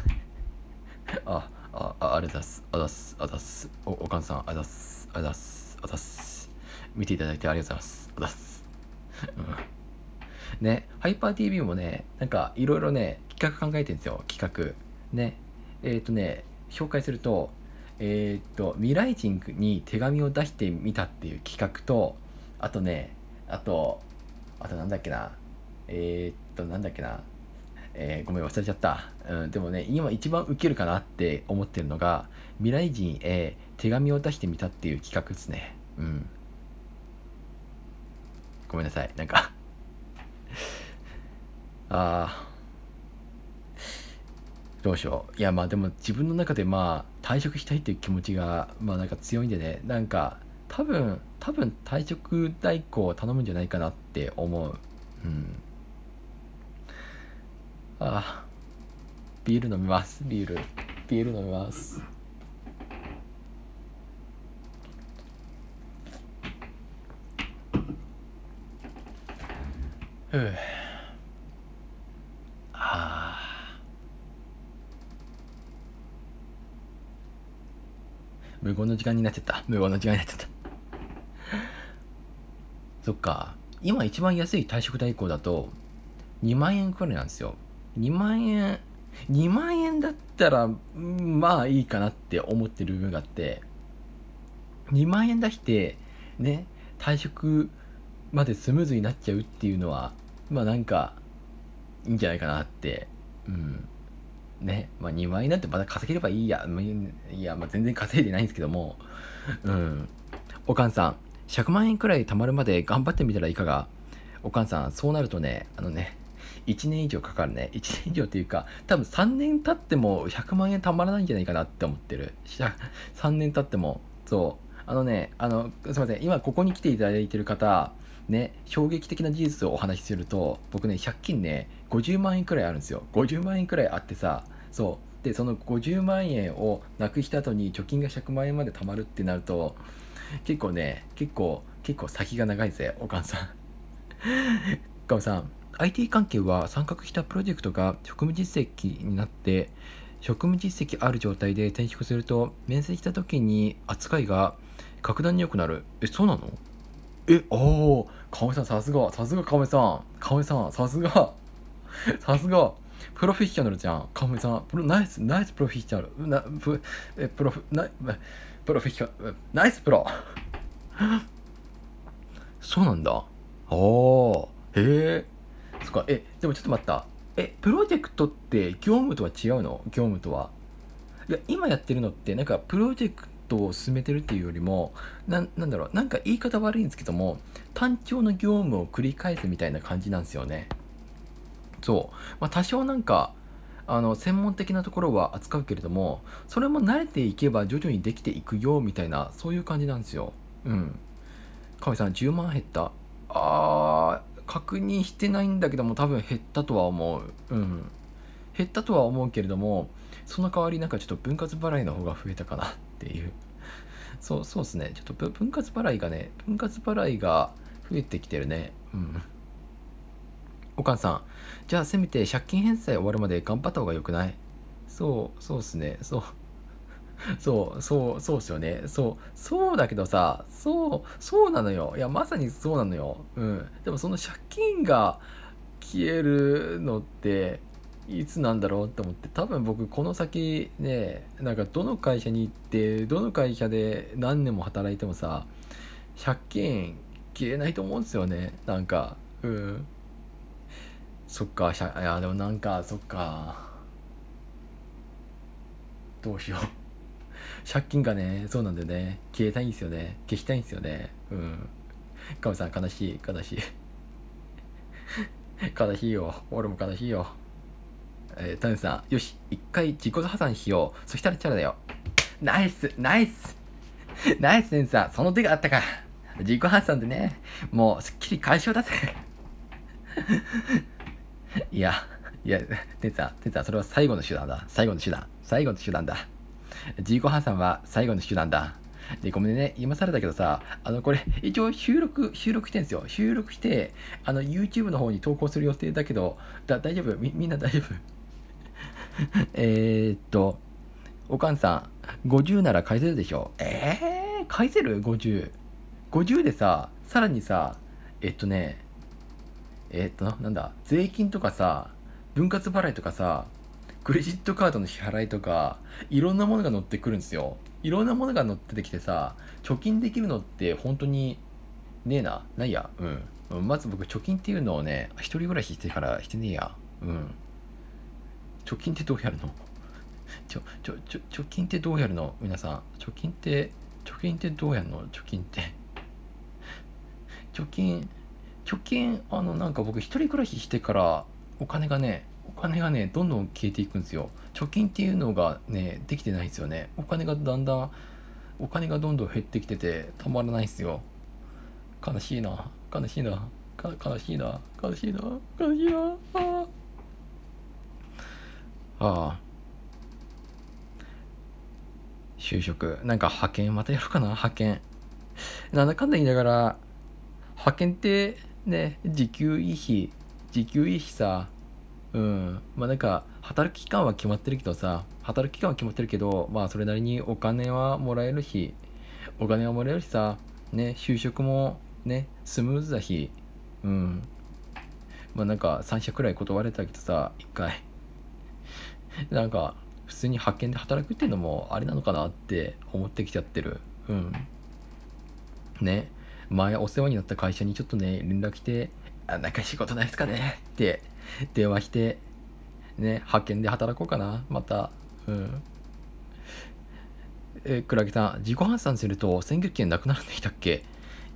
ああああれだす。あだす。あだす。おおかんさんあだす。あだす。あだす。見ていただいてありがとうございます。あだす、うん、ねハイパー TV もねなんかいろいろね企画考えてるんですよ。企画。ね。えっ、ー、とね紹介するとえっ、と未来人に手紙を出してみたっていう企画とあとねあとあとなんだっけなえっ、となんだっけなえー、ごめん忘れちゃった、うん、でもね今一番ウケるかなって思ってるのが未来人へ手紙を出してみたっていう企画ですね。うん。ごめんなさいなんか。[laughs] ああどうしよう。いやまあでも自分の中でまあ退職したいっていう気持ちがまあなんか強いんでねなんか多分多分退職代行を頼むんじゃないかなって思う。うん。ああ。ビール飲みます。ビール。ビール飲みます。ふうああ無言の時間になっちゃった。無言の時間になっちゃった。そっか。今一番安い退職代行だと2万円くらいなんですよ。2万円、2万円だったら、まあいいかなって思ってる部分があって、2万円出して、ね、退職までスムーズになっちゃうっていうのは、まあなんか、いいんじゃないかなって、うん。ね、まあ2万円なんてまた稼げればいいや、いや、まあ全然稼いでないんですけども、うん。おかんさん、100万円くらい貯まるまで頑張ってみたらいかが？おかんさん、そうなるとね、あのね、1年以上かかるね。1年以上っていうか、多分3年経っても100万円たまらないんじゃないかなって思ってる。3年経っても。そう。あのね、あの、すいません。今ここに来ていただいてる方、ね、衝撃的な事実をお話しすると、僕ね、借金ね、50万円くらいあるんですよ。50万円くらいあってさ、そう。で、その50万円をなくした後に貯金が100万円まで貯まるってなると、結構ね、結構、結構先が長いぜ、お母さん。お母さん、IT 関係は参画したプロジェクトが職務実績になって職務実績ある状態で転職すると面接した時に扱いが格段に良くなるえそうなの？えおお亀さんさすがさすが亀さん。亀さんさすが。さすが。[laughs] プロフェッショナルじゃん。かめさん。プロナイスナイスプロフェッショナル。なプえプロフナイプロフェッショナルナイスプロ。[laughs] そうなんだ。おー。へえそっか。えでもちょっと待った。えプロジェクトって業務とは違うの？業務とは。いや今やってるのってなんかプロジェクトトを進めてるっていうよりもなんなんだろうなんか言い方悪いんですけども単調の業務を繰り返すみたいな感じなんですよね。そう、まあ、多少なんかあの専門的なところは扱うけれどもそれも慣れていけば徐々にできていくよみたいなそういう感じなんですよ。うん。神さん10万減った？あー確認してないんだけども多分減ったとは思う。うん。減ったとは思うけれどもその代わりなんかちょっと分割払いの方が増えたかな。っていう。[laughs] そうそうですね。ちょっと分割払いがね分割払いが増えてきてるね。うん。おかんさん。じゃあせめて借金返済終わるまで頑張った方がよくない？そうそうっすね。そう。[laughs] そうそうそうっすよね。そう。そうだけどさそうそうなのよ。いやまさにそうなのよ。うん。でもその借金が消えるのっていつなんだろうって思って多分僕この先ねなんかどの会社に行ってどの会社で何年も働いてもさ借金消えないと思うんですよね。なんかうん。そっかいやでもなんかそっか。どうしよう。借金がねそうなんだよね。消えたいんですよね。消したいんですよね。うん。カメさん悲しい悲しい。悲しいよ。俺も悲しいよ。えー、タヌさんよし一回自己破産しよう。そしたらチャラだよ。ナイスナイス。ナイスセンサーその手があったか。自己破産でねもうすっきり解消だぜいやいやテンさんテンさんそれは最後の手段だ。最後の手段。最後の手段だ。自己破産は最後の手段だ。で、ごめんね、今更だけどさ、あの、これ、一応収録、収録してんですよ。収録して、あの、YouTube の方に投稿する予定だけど、だ、大丈夫？み、みんな大丈夫？[laughs] えっと、おかんさん、50なら返せるでしょ？えー、返せる ?50。50でさ、さらにさ、えっとね、えっと、なんだ、税金とかさ、分割払いとかさ、クレジットカードの支払いとか、いろんなものが乗ってくるんですよ。いろんなものが乗ってきてさ、貯金できるのって本当にねえな。ないや。うん。まず僕、貯金っていうのをね、一人暮らししてからしてねえや。うん。貯金ってどうやるの？[laughs] ちょ、ちょ、ちょ、貯金ってどうやるの？皆さん。貯金って、貯金ってどうやるの？貯金って。[laughs] 貯金、貯金、あの、なんか僕、一人暮らししてから、お金がね、お金がね、どんどん消えていくんですよ。貯金っていうのがね、できてないんですよね。お金がだんだん、お金がどんどん減ってきてて、たまらないんですよ。悲しいな、悲しいな、悲しいな、悲しいな、悲しいな、ああ。就職。なんか派遣またやるかな派遣。なんだかんだ言いながら、派遣ってね、時給いい日、時給いい日さ、うん。まあなんか、働く期間は決まってるけどさ、働く期間は決まってるけど、まあそれなりにお金はもらえるし、お金はもらえるしさ、ね、就職もね、スムーズだし、うん。まあなんか3社くらい断れたけどさ、1回。[laughs] なんか、普通に派遣で働くっていうのもあれなのかなって思ってきちゃってる。うん。ね。前お世話になった会社にちょっとね、連絡して、あ、なんか仕事ないですかね？って電話して、ね、派遣で働こうかな、また。うん。え、クラゲさん、自己破産すると選挙権なくなるんでしたっけ？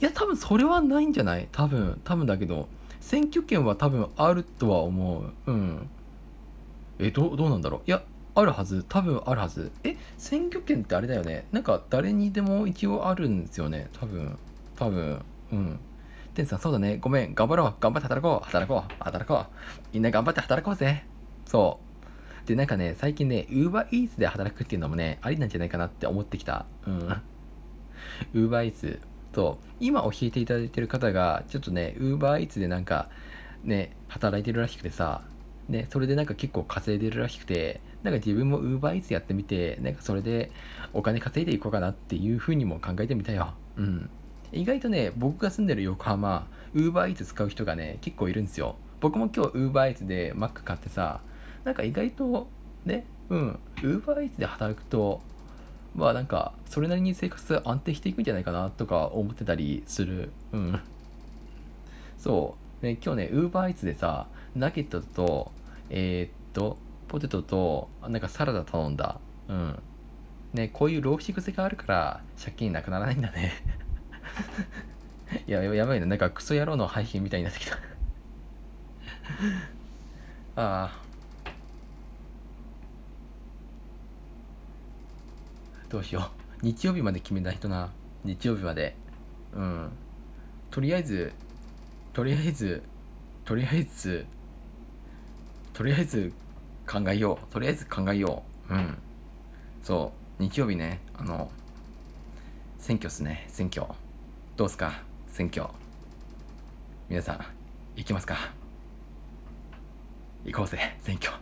いや、多分それはないんじゃない？多分、多分だけど、選挙権は多分あるとは思う。うん。え、どう、どうなんだろう？いや、あるはず。多分あるはず。え、選挙権ってあれだよね。なんか誰にでも一応あるんですよね。多分。多分。うん。テンさん、そうだね。ごめん。頑張ろう。頑張って働こう。働こう。働こう。みんな頑張って働こうぜ。そう。で、なんかね、最近ね、Uber Eats で働くっていうのもね、ありなんじゃないかなって思ってきた。うん。Uber Eats。そう。今教えていただいてる方が、ちょっとね、Uber Eats でなんか、ね、働いてるらしくてさ、ね、それでなんか結構稼いでるらしくて、なんか自分も Uber Eats やってみて、なんかそれでお金稼いでいこうかなっていうふうにも考えてみたよ。うん。意外とね、僕が住んでる横浜、Uber Eats 使う人がね、結構いるんですよ。僕も今日 UberEats で Mac 買ってさなんか意外とねうん UberEats で働くとまあなんかそれなりに生活安定していくんじゃないかなとか思ってたりするうんそうね今日ね UberEats でさナゲットとえー、っとポテトとなんかサラダ頼んだ。うん。ねこういう浪費癖があるから借金なくならないんだね。[laughs] いややばいね。なんかクソ野郎の配信みたいになってきた。[laughs] ああどうしよう。日曜日まで決めた人な。日曜日まで。うん。とりあえずとりあえずとりあえずとりあえず考えよう。とりあえず考えよう。うん。そう。日曜日ね。あの選挙っすね。選挙。どうすか？選挙。皆さん行きますか？行こうぜ。選挙。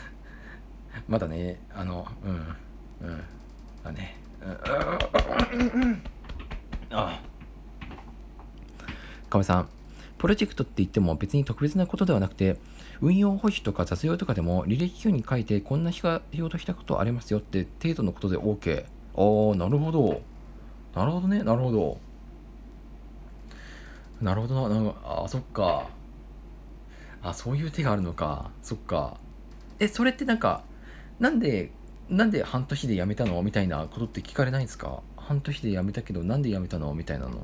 [laughs] まだね。あのうん。うん。あね。うん。あかめさん。プロジェクトって言っても別に特別なことではなくて運用保守とか雑用とかでも履歴書に書いてこんな日が仕事したことありますよって程度のことで OK ああなるほど。なるほどね。なるほど。なるほどな。なんかあそっか。あそういう手があるのか。そっか。えそれってなんかなんでなんで半年で辞めたの？みたいなことって聞かれないんですか？半年で辞めたけどなんで辞めたの？みたいなの。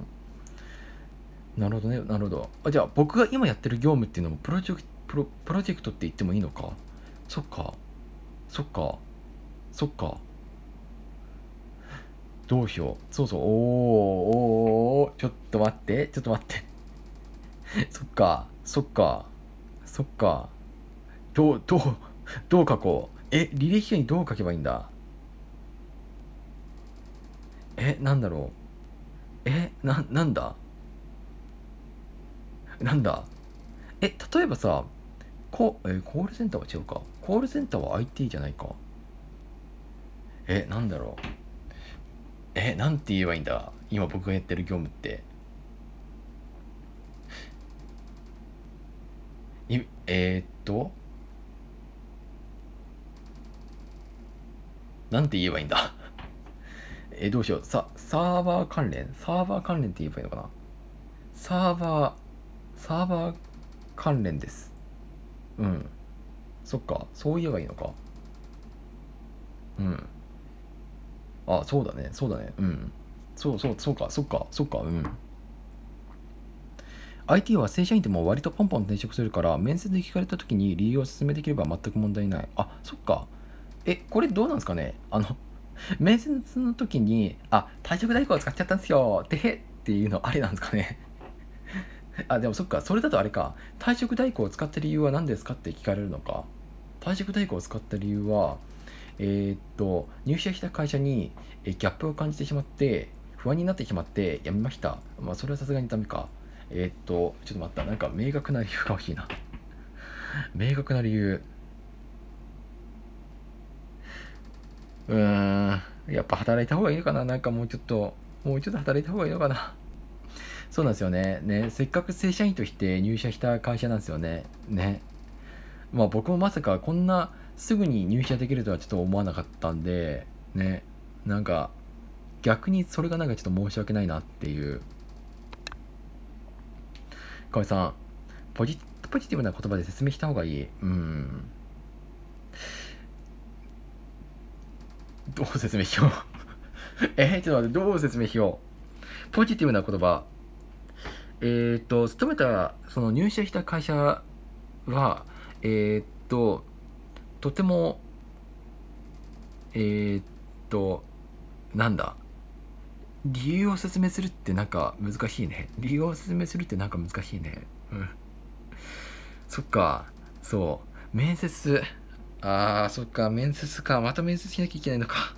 なるほどね。なるほど。あじゃあ僕が今やってる業務っていうのもプロジェクトプロプロジェクトって言ってもいいのか？そっか。そっか。そっか。どうしよう。そうそう。おーおーちょっと待って。ちょっと待って。[laughs] そっか。そっか。そっか。どうどうどう書こう。え履歴書にどう書けばいいんだ？えなんだろう。えななんだ？なんだ？え例えばさこ、えコールセンターは違うか？コールセンターは IT じゃないか。えなんだろう？えなんて言えばいいんだ？今僕がやってる業務って。いえー、っと？なんて言えばいいんだ？えどうしよう。さサーバー関連？サーバー関連って言えばいいのかな？サーバーサーバー関連です。うん。そっか。そう言えばいいのか。うん。あそうだね。そうだね。うん。そうそうそうか。そっか。そっか。うん。IT は正社員でも割とポンポン転職するから面接で聞かれた時に理由を説明できれば全く問題ない。あそっか。えこれどうなんですかね？あの面接の時にあ退職代行を使っちゃったんですよ。てへっていうのあれなんですかね？[laughs] あでもそっかそれだとあれか。退職代行を使った理由は何ですかって聞かれるのか。退職代行を使った理由はえー、っと入社した会社にギャップを感じてしまって不安になってしまって辞めました。まあそれはさすがにダメか。えー、っとちょっと待った。なんか明確な理由が欲しいな。[laughs] 明確な理由。うーん。やっぱ働いた方がいいのかな。なんかもうちょっともうちょっと働いた方がいいのかな。そうなんですよね。ね、せっかく正社員として入社した会社なんですよね。ね。まあ僕もまさかこんなすぐに入社できるとはちょっと思わなかったんで、ね。なんか逆にそれがなんかちょっと申し訳ないなっていう。かみさん、ポジポジティブな言葉で説明した方がいい？うん。どう説明しよう？[laughs] えちょっと待って、どう説明しよう？ポジティブな言葉。えー、っと、勤めた、その入社した会社は、えー、っと、とても、えー、っと、なんだ、理由を説明するってなんか難しいね。理由を説明するってなんか難しいね。うん。そっか、そう、面接。あー、そっか、面接か。また面接しなきゃいけないのか。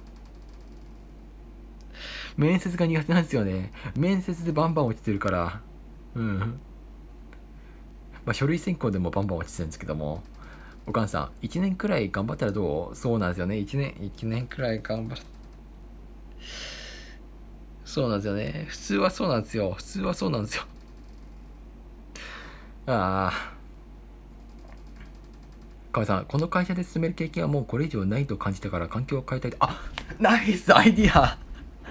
面接が苦手なんですよね。面接でバンバン落ちてるから。うん。まあ、書類選考でもバンバン落ちてるんですけども、お母さん、1年くらい頑張ったらどう？そうなんですよね。1年、1年くらい頑張る。そうなんですよね。普通はそうなんですよ。普通はそうなんですよ。ああ。河合さん、この会社で進める経験はもうこれ以上ないと感じたから環境を変えたいと。あナイスアイディア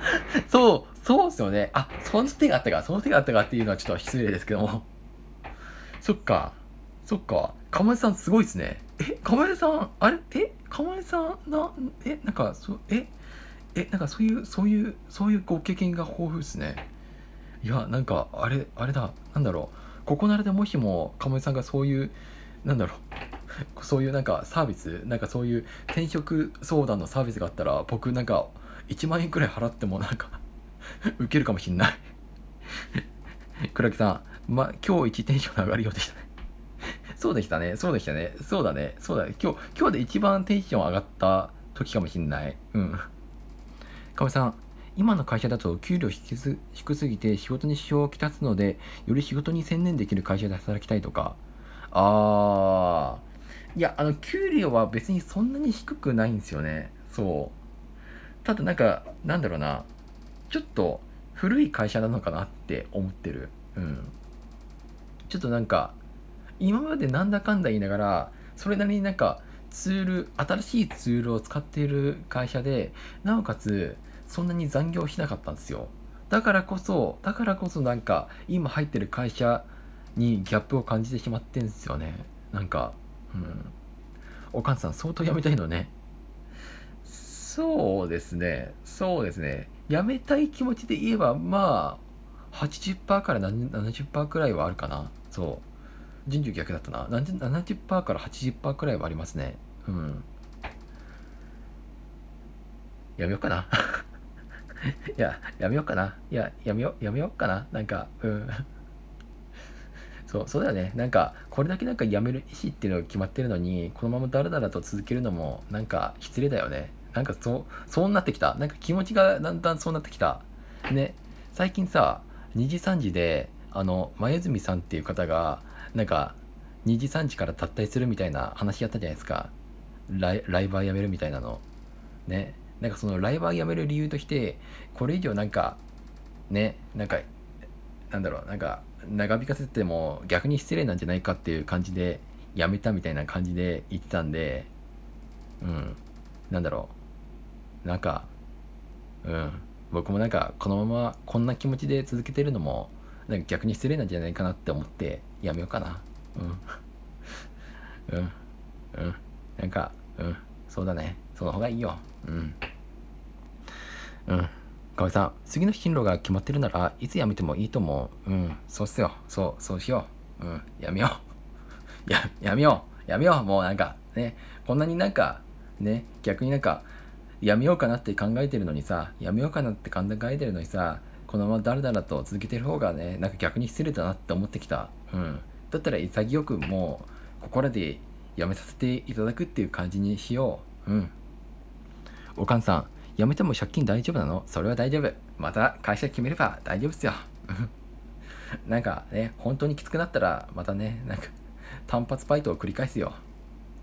[laughs] そう、そうっすよね。あ、その手があったか、その手があったかっていうのはちょっと失礼ですけども。そっか、そっか。かまさんすごいっすね。え、かまさん、あれ？え、かまさん、な、え、なんか、そ、え、え、なんかそういう、そういう、そういうご経験が豊富っすね。いや、なんか、あれ、あれだ、なんだろう。ここならでもしも、かまさんがそういう、なんだろう。そういうなんかサービス、なんかそういう転職相談のサービスがあったら、僕なんか1万円くらい払ってもなんか [laughs] 受けるかもしんない [laughs] 倉木さん、ま、今日一テンション上がるようでしたね [laughs] そうでしたね、そうでしたね、そうだね、そうだね。今日、今日で一番テンション上がった時かもしんない。うん。かみさん、今の会社だと給料低す低すぎて仕事に支障をきたすので、より仕事に専念できる会社で働きたいとか？あー、いや、あの、給料は別にそんなに低くないんですよね。そう。ただなんか、なんだろうな、ちょっと古い会社なのかなって思ってる。うん。ちょっとなんか、今までなんだかんだ言いながら、それなりになんか、ツール、新しいツールを使っている会社で、なおかつ、そんなに残業しなかったんですよ。だからこそ、だからこそなんか、今入ってる会社にギャップを感じてしまってんですよね。なんか、うん。おかんさん、相当辞めたいのね。そうですね。そうですね。辞めたい気持ちで言えば、まあ、80%から70%くらいはあるかな。そう。人事逆だったな。70%から80%くらいはありますね。うん。やめようかな。[laughs] いや、やめようかな。いや、やめよう、やめようかな。なんか、うん。そう、そうだよね。なんか、これだけなんかやめる意思っていうのが決まってるのに、このままだらだらと続けるのも、なんか失礼だよね。なんかそう、そうなってきた。なんか気持ちがだんだんそうなってきた。ね。最近さ、2時3時で、あの、前泉さんっていう方が、なんか、2時3時から脱退するみたいな話やったじゃないですか。ライライバー辞めるみたいなの。ね。なんかそのライバー辞める理由として、これ以上なんか、ね、なんか、なんだろう、なんか、長引かせても逆に失礼なんじゃないかっていう感じで、辞めたみたいな感じで言ってたんで、うん、なんだろう、なんか、うん、僕もなんか、このままこんな気持ちで続けてるのも、なんか逆に失礼なんじゃないかなって思って、やめようかな。うん。[laughs] うん。うん。なんか、うん。そうだね。その方がいいよ。うん。うん。かみさん、次の進路が決まってるならいつ辞めてもいいと思う。うん。そうっすよ。そう、そうしよう。うん。やめよう。[laughs] や、やめよう。やめよう。もうなんか、ね。こんなになんか、ね。逆になんか、やめようかなって考えてるのにさ、やめようかなって考えてるのにさ、このままだらだらと続けてる方がね、なんか逆に失礼だなって思ってきた。うん。だったら潔くもう、ここらでやめさせていただくっていう感じにしよう。うん。おかんさん、辞めても借金大丈夫なの？それは大丈夫。また会社決めれば大丈夫っすよ。なんかね、本当にきつくなったら、またね、なんか、単発バイトを繰り返すよ。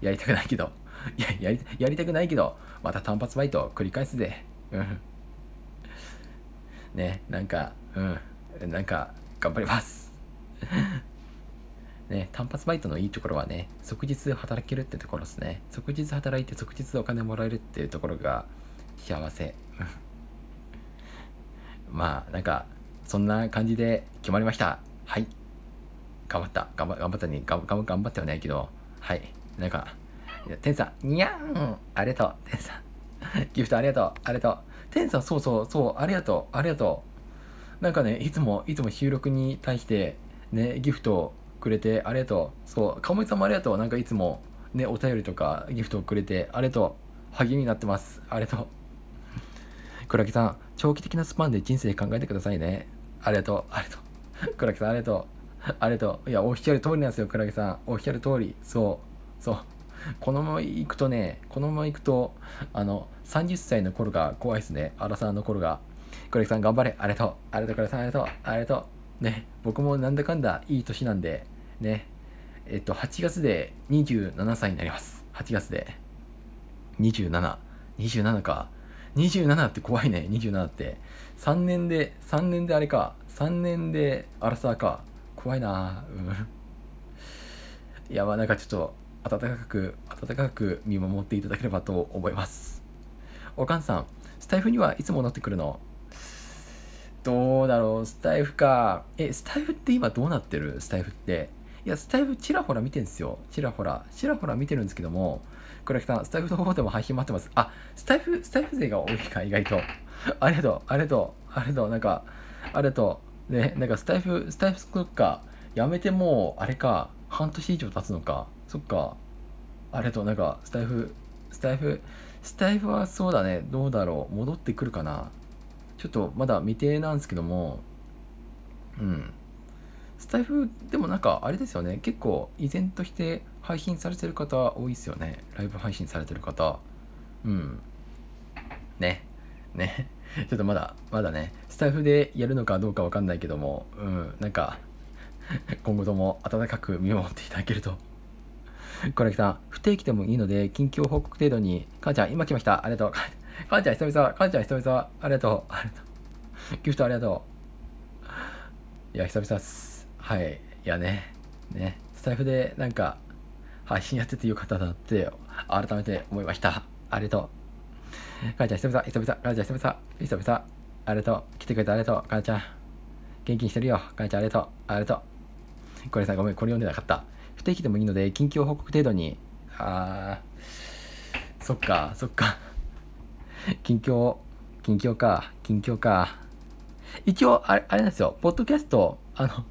やりたくないけど。[laughs] いや、やり、やりたくないけど、また単発バイト繰り返すで。うん。ね、なんか、うん。なんか、頑張ります。[laughs] ね、単発バイトのいいところはね、即日働けるってところですね。即日働いて即日お金もらえるっていうところが幸せ。[laughs] まあ、なんか、そんな感じで決まりました。はい。頑張った。頑張頑張ったね。頑張ってはないけど、はい。なんか、天さん、にゃーんありがとう。天さん。ギフトありがとう。ありがとう。天さん、そうそう、そう、ありがとう。ありがとう。なんかね、いつも、いつも収録に対して、ね、ギフトをくれてありがとう。そう、かもいさんもありがとう。なんかいつも、ね、お便りとかギフトをくれてありがとう。励みになってます。ありがとう。倉木さん、長期的なスパンで人生考えてくださいね。ありがとう。ありがとう。倉木さん、ありがとう。ありがとう。いや、おっしゃる通りなんですよ、倉木さん。おっしゃる通り。そう。そう。このまま行くとね、このまま行くと、あの、30歳の頃が怖いですね。アラサーの頃が。倉木さん、頑張れ。ありがとう。ありがとう、倉木さん、ありがとう。ありがとう。ね、僕もなんだかんだいい年なんで、ね、えっと、8月で27歳になります。8月で。27。27か。27って怖いね、27って。3年で、3年であれか。3年でアラサーか。怖いなうん。いや、まあなんかちょっと、温かく温かく見守っていただければと思います。おかんさんスタイフにはいつ戻ってくるの？どうだろう？スタイフか。えスタイフって今どうなってる？スタイフって。いやスタイフちらほら見てるんですよ。ちらほら。ちらほら見てるんですけども倉木さんスタイフの方でも配信待ってます。あスタイフスタイフ勢が多いか意外と。ありがとう。ありがとう。ありがとう。なんかありがとう。ねなんかスタイフスタイフそっか。やめてもうあれか。半年以上経つのか。そっか。ありがとなんかスタイフスタイフ？スタイフはそうだね。どうだろう。戻ってくるかな。ちょっとまだ未定なんですけども。うん。スタイフでもなんかあれですよね。結構依然として配信されてる方多いですよね。ライブ配信されてる方。うん。ね。ね。[laughs] ちょっとまだまだね。スタイフでやるのかどうかわかんないけども。うん。なんか今後とも温かく見守っていただけるとコレクさん不定期でもいいので近況報告程度にかんちゃん今来ました。ありがとう。[laughs] かんちゃん久々。かんちゃん久々。ありがとうありがとう。[laughs] ギフトありがとう。いや久々っす。はい。いやね。ね。スタイフでなんか配信やっててよかったなって改めて思いました。ありがとう。かんちゃん久々。久々。かんちゃん久々。久々。ありがとう。来てくれてありがとう。かんちゃん。元気にしてるよ。かんちゃんありがとう。ありがとう。これさごめん。これ読んでなかった。不定期でもいいので近況報告程度にあーそっかそっか。近況近況か近況か。一応あれあれなんですよ。ポッドキャストあの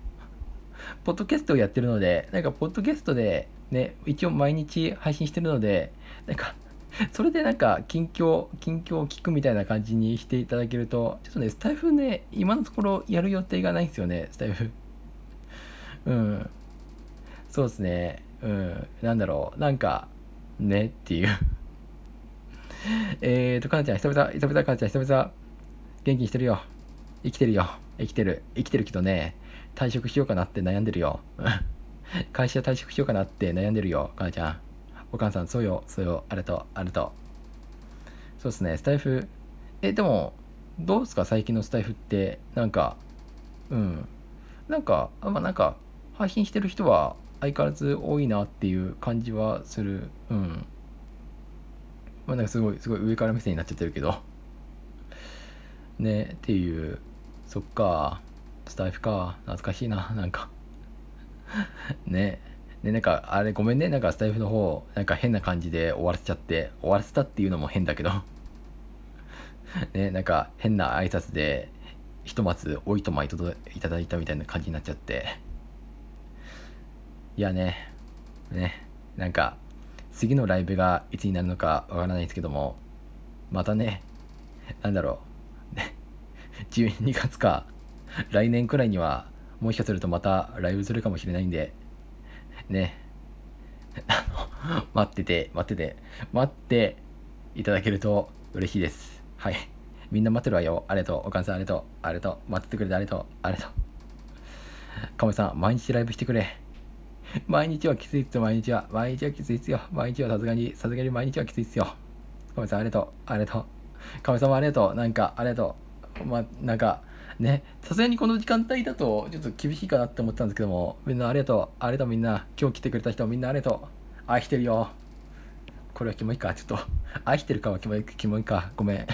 ポッドキャストをやってるのでなんかポッドキャストでね一応毎日配信してるのでなんかそれでなんか近況近況を聞くみたいな感じにしていただけるとちょっとねスタイフね今のところやる予定がないんですよねスタイフ。うん。そうですね。うん。なんだろう。なんか、ねっていう。[laughs] えーと、かなちゃん、久々、久々、かなちゃん、久々、元気にしてるよ。生きてるよ。生きてる。生きてるけどね、退職しようかなって悩んでるよ。[laughs] 会社退職しようかなって悩んでるよ、かなちゃん。お母さん、そうよ、そうよ、あれと、あれと。そうですね、スタイフ。え、でも、どうですか、最近のスタイフって、なんか、うん。なんか、あまあ、なんか、配信してる人は、相変わらず多いなっていう感じはする。うん。まあなんかすごいすごい上から目線になっちゃってるけど。ねっていう。そっか。スタイフか。懐かしいな。なんか。[laughs] ね。ねなんかあれごめんね。なんかスタイフの方なんか変な感じで終わらせちゃって。終わらせたっていうのも変だけど。[laughs] ねなんか変な挨拶でひとまずおいとまいただいたみたいな感じになっちゃって。いやね、ね、なんか、次のライブがいつになるのかわからないですけども、またね、なんだろう、ね、12月か、来年くらいには、もしかするとまたライブするかもしれないんで、ね、あの、待ってて、待ってて、待っていただけると嬉しいです。はい。みんな待ってるわよ。ありがとう。お母さんありがとう。ありがとう。待っててくれてありがとう。ありがとう。かもさん、毎日ライブしてくれ。[laughs] 毎日はきついっすよ、毎日は。毎日はきついっすよ。毎日はさすがに、さすがに毎日はきついっすよ。かめさんありがとう。ありがとう。かめさんもありがとう。なんか、ありがとう。まあ、なんか、ね、さすがにこの時間帯だと、ちょっと厳しいかなって思ったんですけども、みんなありがとう。ありがとうみんな。今日来てくれた人みんなありがとう。愛してるよ。これはキモいか。ちょっと、愛してるかはキモいキモいか。ごめん。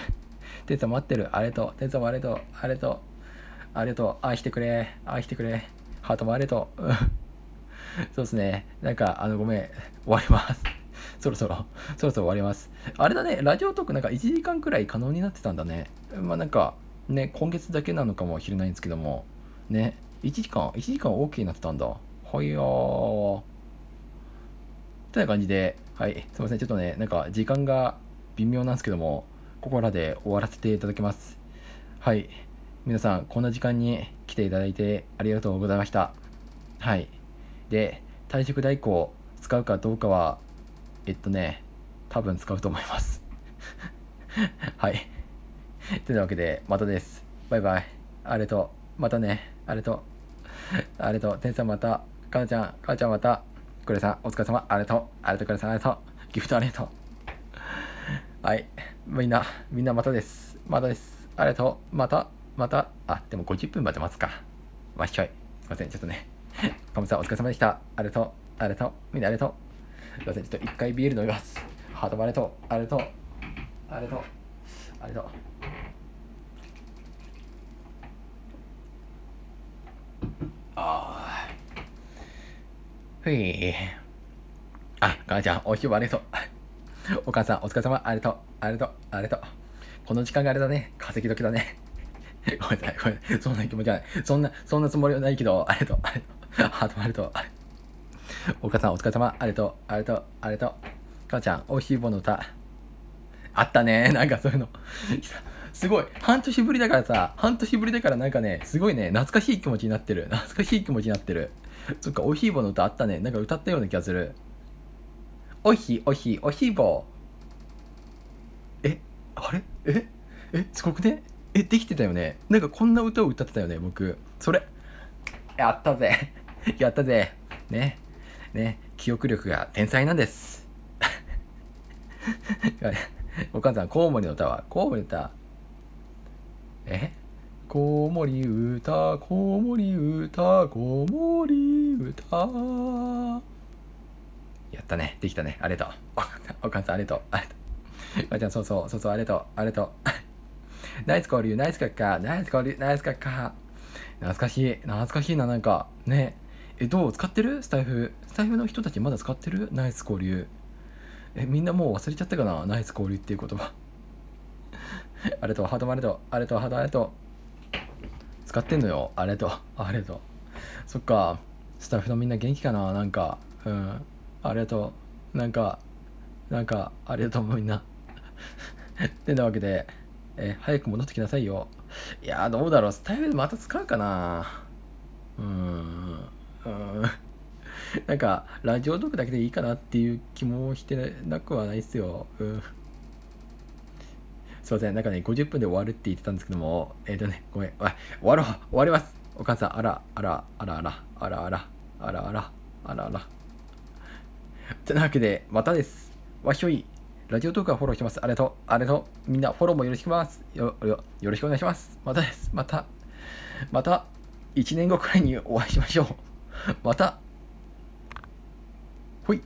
テンさん待ってる。ありがとう。テンさんもありがとう。ありがとう。ありがとう。愛してくれ。愛してくれ。ハートもありがとう。[laughs] そうですね。なんか、あの、ごめん。終わります。[laughs] そろそろ、そろそろ終わります。あれだね、ラジオトークなんか1時間くらい可能になってたんだね。まあなんか、ね、今月だけなのかもしれないんですけども、ね、1時間、1時間 OK になってたんだ。はいよー。という感じで、はい、すいません。ちょっとね、なんか時間が微妙なんですけども、ここらで終わらせていただきます。はい。皆さん、こんな時間に来ていただいてありがとうございました。はい。で、退職代行使うかどうかは、えっとね、多分使うと思います。[laughs] はい。というわけで、またです。バイバイ。ありがと。またね。ありがと。ありがとう。天さんまた。かなちゃん、かなちゃんまた。くれさん、お疲れ様。ありがと。ありがとう、くれさん、ありがとう。ギフトありがとう。はい。みんな、みんなまたです。またです。ありがとう。また、また。あ、でも50分まで待つか。わっしょい。すいません、ちょっとね。かむさん、お疲れ様でした。ありがとう。ありがとう。みんなありがとう。すいません、ちょっと一回ビール飲みます。ハートもありがとう。ありがとう。ありがとう。ありがとう。ああ。ふい。あ、母ちゃん、お昼もありがとう。お母さん、お疲れ様。ありがとう。ありがとう。ありがとう。この時間があれだね。稼ぎ時だね。ごめんなさい。ごめんなさい。そんな気持ちはない。そんな、そんなつもりはないけど、ありがとう。ありがとう。ハートもありがとう。お母さん、お疲れ様。ありがとう。ありがとう。ありがとう。母ちゃん、おいしい棒の歌。あったね。[laughs] なんかそういうの。[laughs] すごい。半年ぶりだからさ、半年ぶりだからなんかね、すごいね、懐かしい気持ちになってる。懐かしい気持ちになってる。そっか、おいしい棒の歌あったね。なんか歌ったような気がする。おいしい、おいしい、おいしい棒。え、あれ？え？え、すごくね？え、できてたよね。なんかこんな歌を歌ってたよね、僕。それ。やったぜ。[laughs] やったぜ。ね。ね。記憶力が天才なんです。[laughs] お母さん、コウモリの歌は？コウモリの歌。え？コウモリ歌、コウモリ歌、コウモリ歌。やったね。できたね。ありがとう。[laughs] お母さん、ありがとう。ありがとう。ばあちゃん、そうそう、そうそう、ありがとう。ありがとう。ナイス交流、ナイスカッカー、ナイス交流、ナイスカッカー。懐かしい、懐かしいな、なんか。ね。え、どう？使ってる？スタイフ。スタイフの人たちまだ使ってる？ナイス交流。え、みんなもう忘れちゃったかな？ナイス交流っていう言葉。[laughs] ありがとう、ハートもありがと。ありがとう、ハートありがと。使ってんのよ。ありがと。ありがと。そっか。スタッフのみんな元気かな？なんか。うん。ありがとう。なんか、なんか、ありがとう、みんな [laughs] っ。てなわけで、え早く戻ってきなさいよ。いや、どうだろう。スタイルまた使うかなうん。うん。なんか、ラジオトークだけでいいかなっていう気もしてなくはないっすよ。うん。すいません。なんかね、50分で終わるって言ってたんですけども、えっ、ー、とね、ごめん。終わろう。終わります。お母さん、あら、あら、あら、あら、あら、あら、あら、あら、あら、あら。てなわけで、またです。わひょい。ラジオトークはフォローしてます。ありがとう。ありがとう。みんなフォローもよろしくます。よ、よ、よろしくお願いします。またです。また、また、1年後くらいにお会いしましょう。また、ほい。